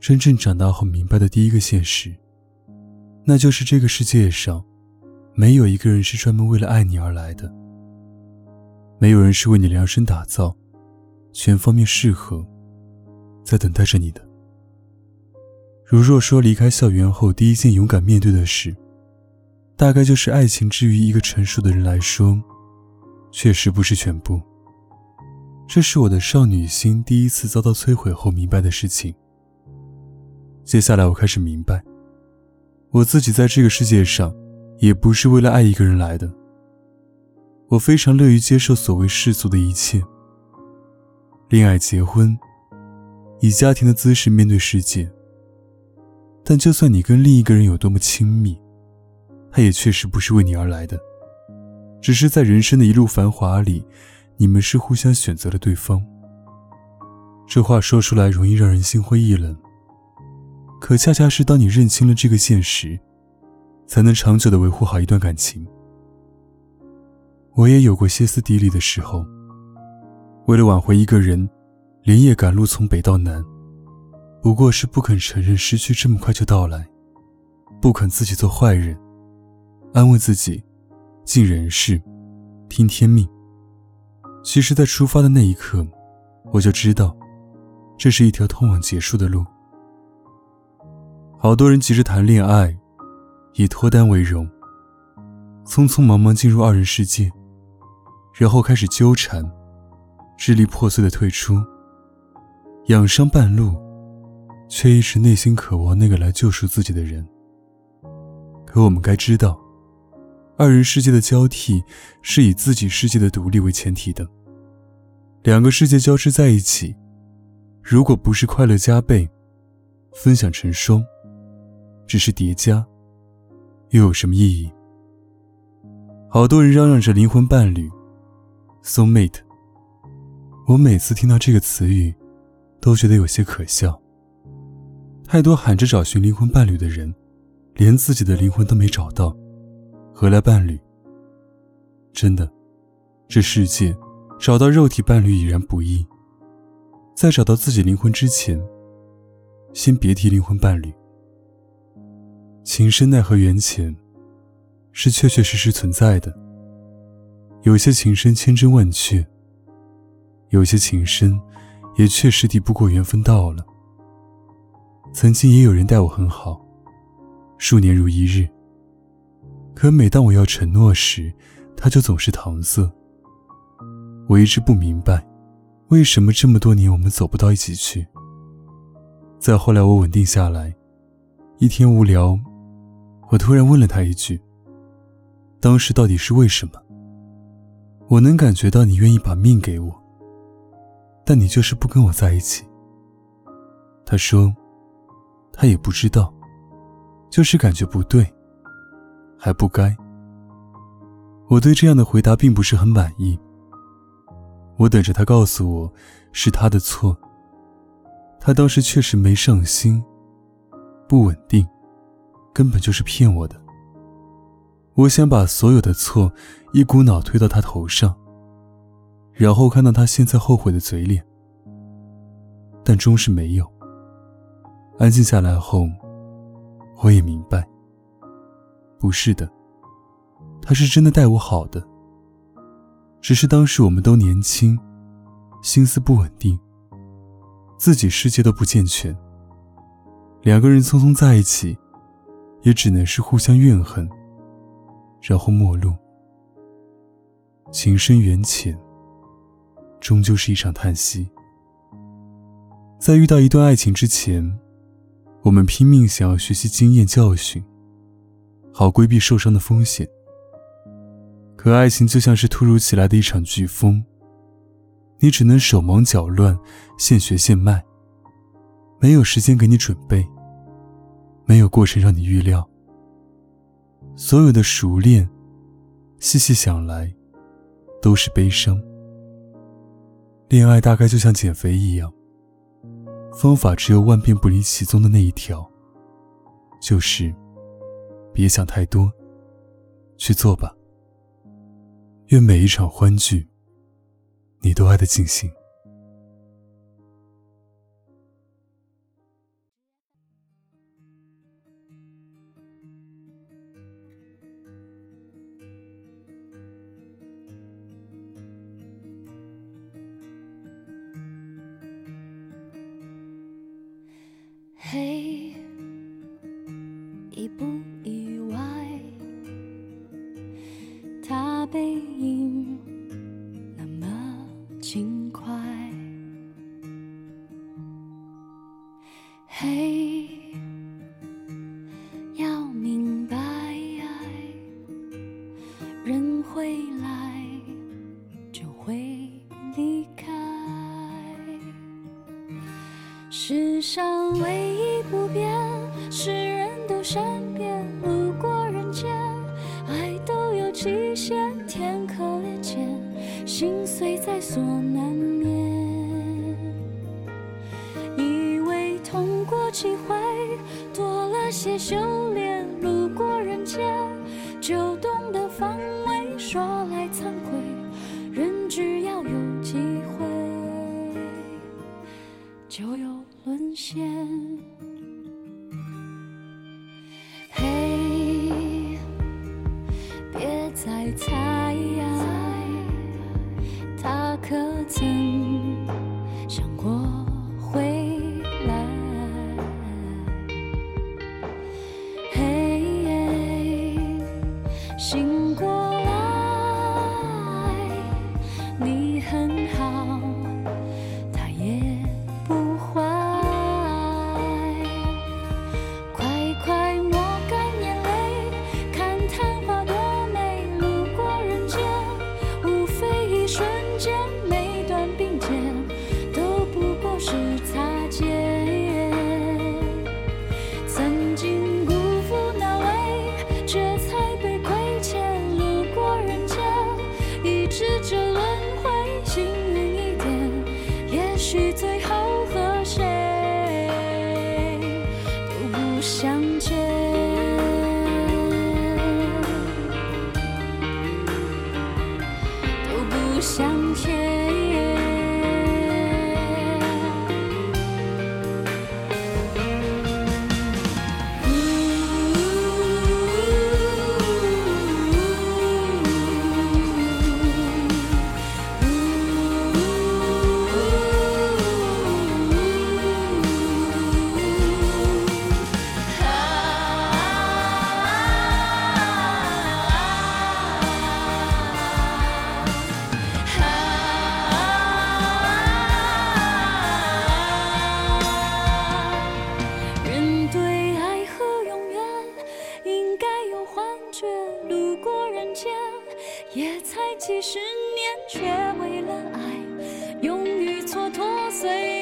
真正长大后明白的第一个现实，那就是这个世界上，没有一个人是专门为了爱你而来的，没有人是为你量身打造、全方面适合，在等待着你的。如若说离开校园后第一件勇敢面对的事，大概就是爱情，至于一个成熟的人来说，确实不是全部。这是我的少女心第一次遭到摧毁后明白的事情。接下来，我开始明白，我自己在这个世界上，也不是为了爱一个人来的。我非常乐于接受所谓世俗的一切，恋爱、结婚，以家庭的姿势面对世界。但就算你跟另一个人有多么亲密，他也确实不是为你而来的，只是在人生的一路繁华里，你们是互相选择了对方。这话说出来容易让人心灰意冷，可恰恰是当你认清了这个现实，才能长久的维护好一段感情。我也有过歇斯底里的时候，为了挽回一个人，连夜赶路从北到南，不过是不肯承认失去这么快就到来，不肯自己做坏人。安慰自己，尽人事，听天命。其实，在出发的那一刻，我就知道，这是一条通往结束的路。好多人急着谈恋爱，以脱单为荣，匆匆忙忙进入二人世界，然后开始纠缠，支离破碎的退出，养伤半路，却一直内心渴望那个来救赎自己的人。可我们该知道。二人世界的交替是以自己世界的独立为前提的。两个世界交织在一起，如果不是快乐加倍，分享成双，只是叠加，又有什么意义？好多人嚷嚷着灵魂伴侣，soul mate。我每次听到这个词语，都觉得有些可笑。太多喊着找寻灵魂伴侣的人，连自己的灵魂都没找到。何来伴侣？真的，这世界找到肉体伴侣已然不易，在找到自己灵魂之前，先别提灵魂伴侣。情深奈何缘浅，是确确实实存在的。有些情深千真万确，有些情深也确实抵不过缘分到了。曾经也有人待我很好，数年如一日。可每当我要承诺时，他就总是搪塞。我一直不明白，为什么这么多年我们走不到一起去。再后来我稳定下来，一天无聊，我突然问了他一句：“当时到底是为什么？”我能感觉到你愿意把命给我，但你就是不跟我在一起。他说，他也不知道，就是感觉不对。还不该。我对这样的回答并不是很满意。我等着他告诉我，是他的错。他当时确实没上心，不稳定，根本就是骗我的。我想把所有的错一股脑推到他头上，然后看到他现在后悔的嘴脸，但终是没有。安静下来后，我也明白。不是的，他是真的待我好的。只是当时我们都年轻，心思不稳定，自己世界都不健全。两个人匆匆在一起，也只能是互相怨恨，然后陌路。情深缘浅，终究是一场叹息。在遇到一段爱情之前，我们拼命想要学习经验教训。好规避受伤的风险，可爱情就像是突如其来的一场飓风，你只能手忙脚乱，现学现卖，没有时间给你准备，没有过程让你预料。所有的熟练，细细想来，都是悲伤。恋爱大概就像减肥一样，方法只有万变不离其宗的那一条，就是别想太多，去做吧。愿每一场欢聚，你都爱得尽兴。嘿，要明白，人会来就会离开，世上唯一不变是人都善变，路过人间，爱都有极限。天可裂间，心碎在所些修炼，路过人间，就懂得防卫。说来惭愧，人只要有机会，就有沦陷。嘿，别再猜。他可曾想过间。都不想 say